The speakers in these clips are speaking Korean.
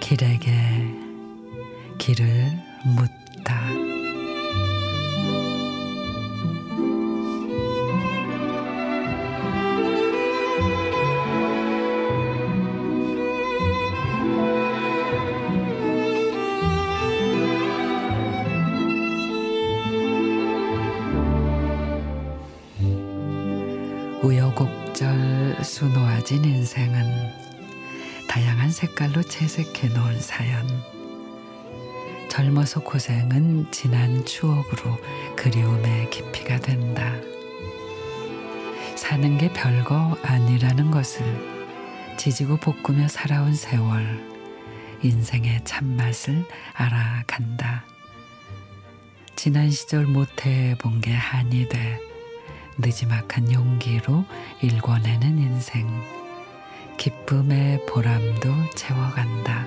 길에게 길을 묻다. 우여곡절 수놓아진 인생은 다양한 색깔로 채색해 놓은 사연. 젊어서 고생은 지난 추억으로 그리움의 깊이가 된다. 사는 게 별거 아니라는 것을 지지고 볶으며 살아온 세월, 인생의 참맛을 알아간다. 지난 시절 못해 본 게 한이 돼 느지막한 용기로 일궈내는 인생. 기쁨의 보람도 채워간다.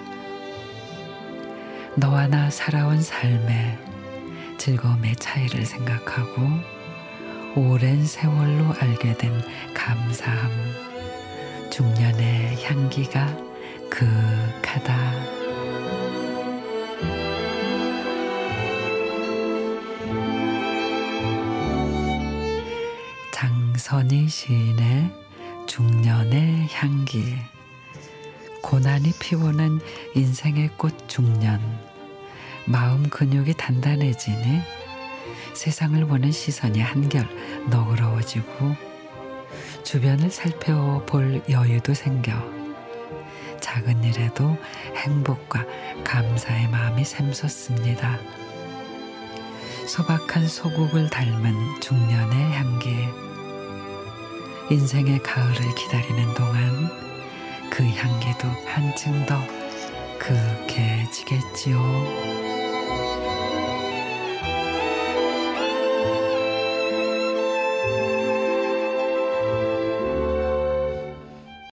너와 나 살아온 삶의 즐거움의 차이를 생각하고 오랜 세월로 알게 된 감사함. 중년의 향기가 그윽하다. 장선희 시인의 중년의 향기. 고난이 피우는 인생의 꽃 중년. 마음 근육이 단단해지니 세상을 보는 시선이 한결 너그러워지고 주변을 살펴볼 여유도 생겨 작은 일에도 행복과 감사의 마음이 샘솟습니다. 소박한 소국을 닮은 중년의 향기 인생의 가을을 기다리는 동안 그 향기도 한층 더 그윽해지겠지요.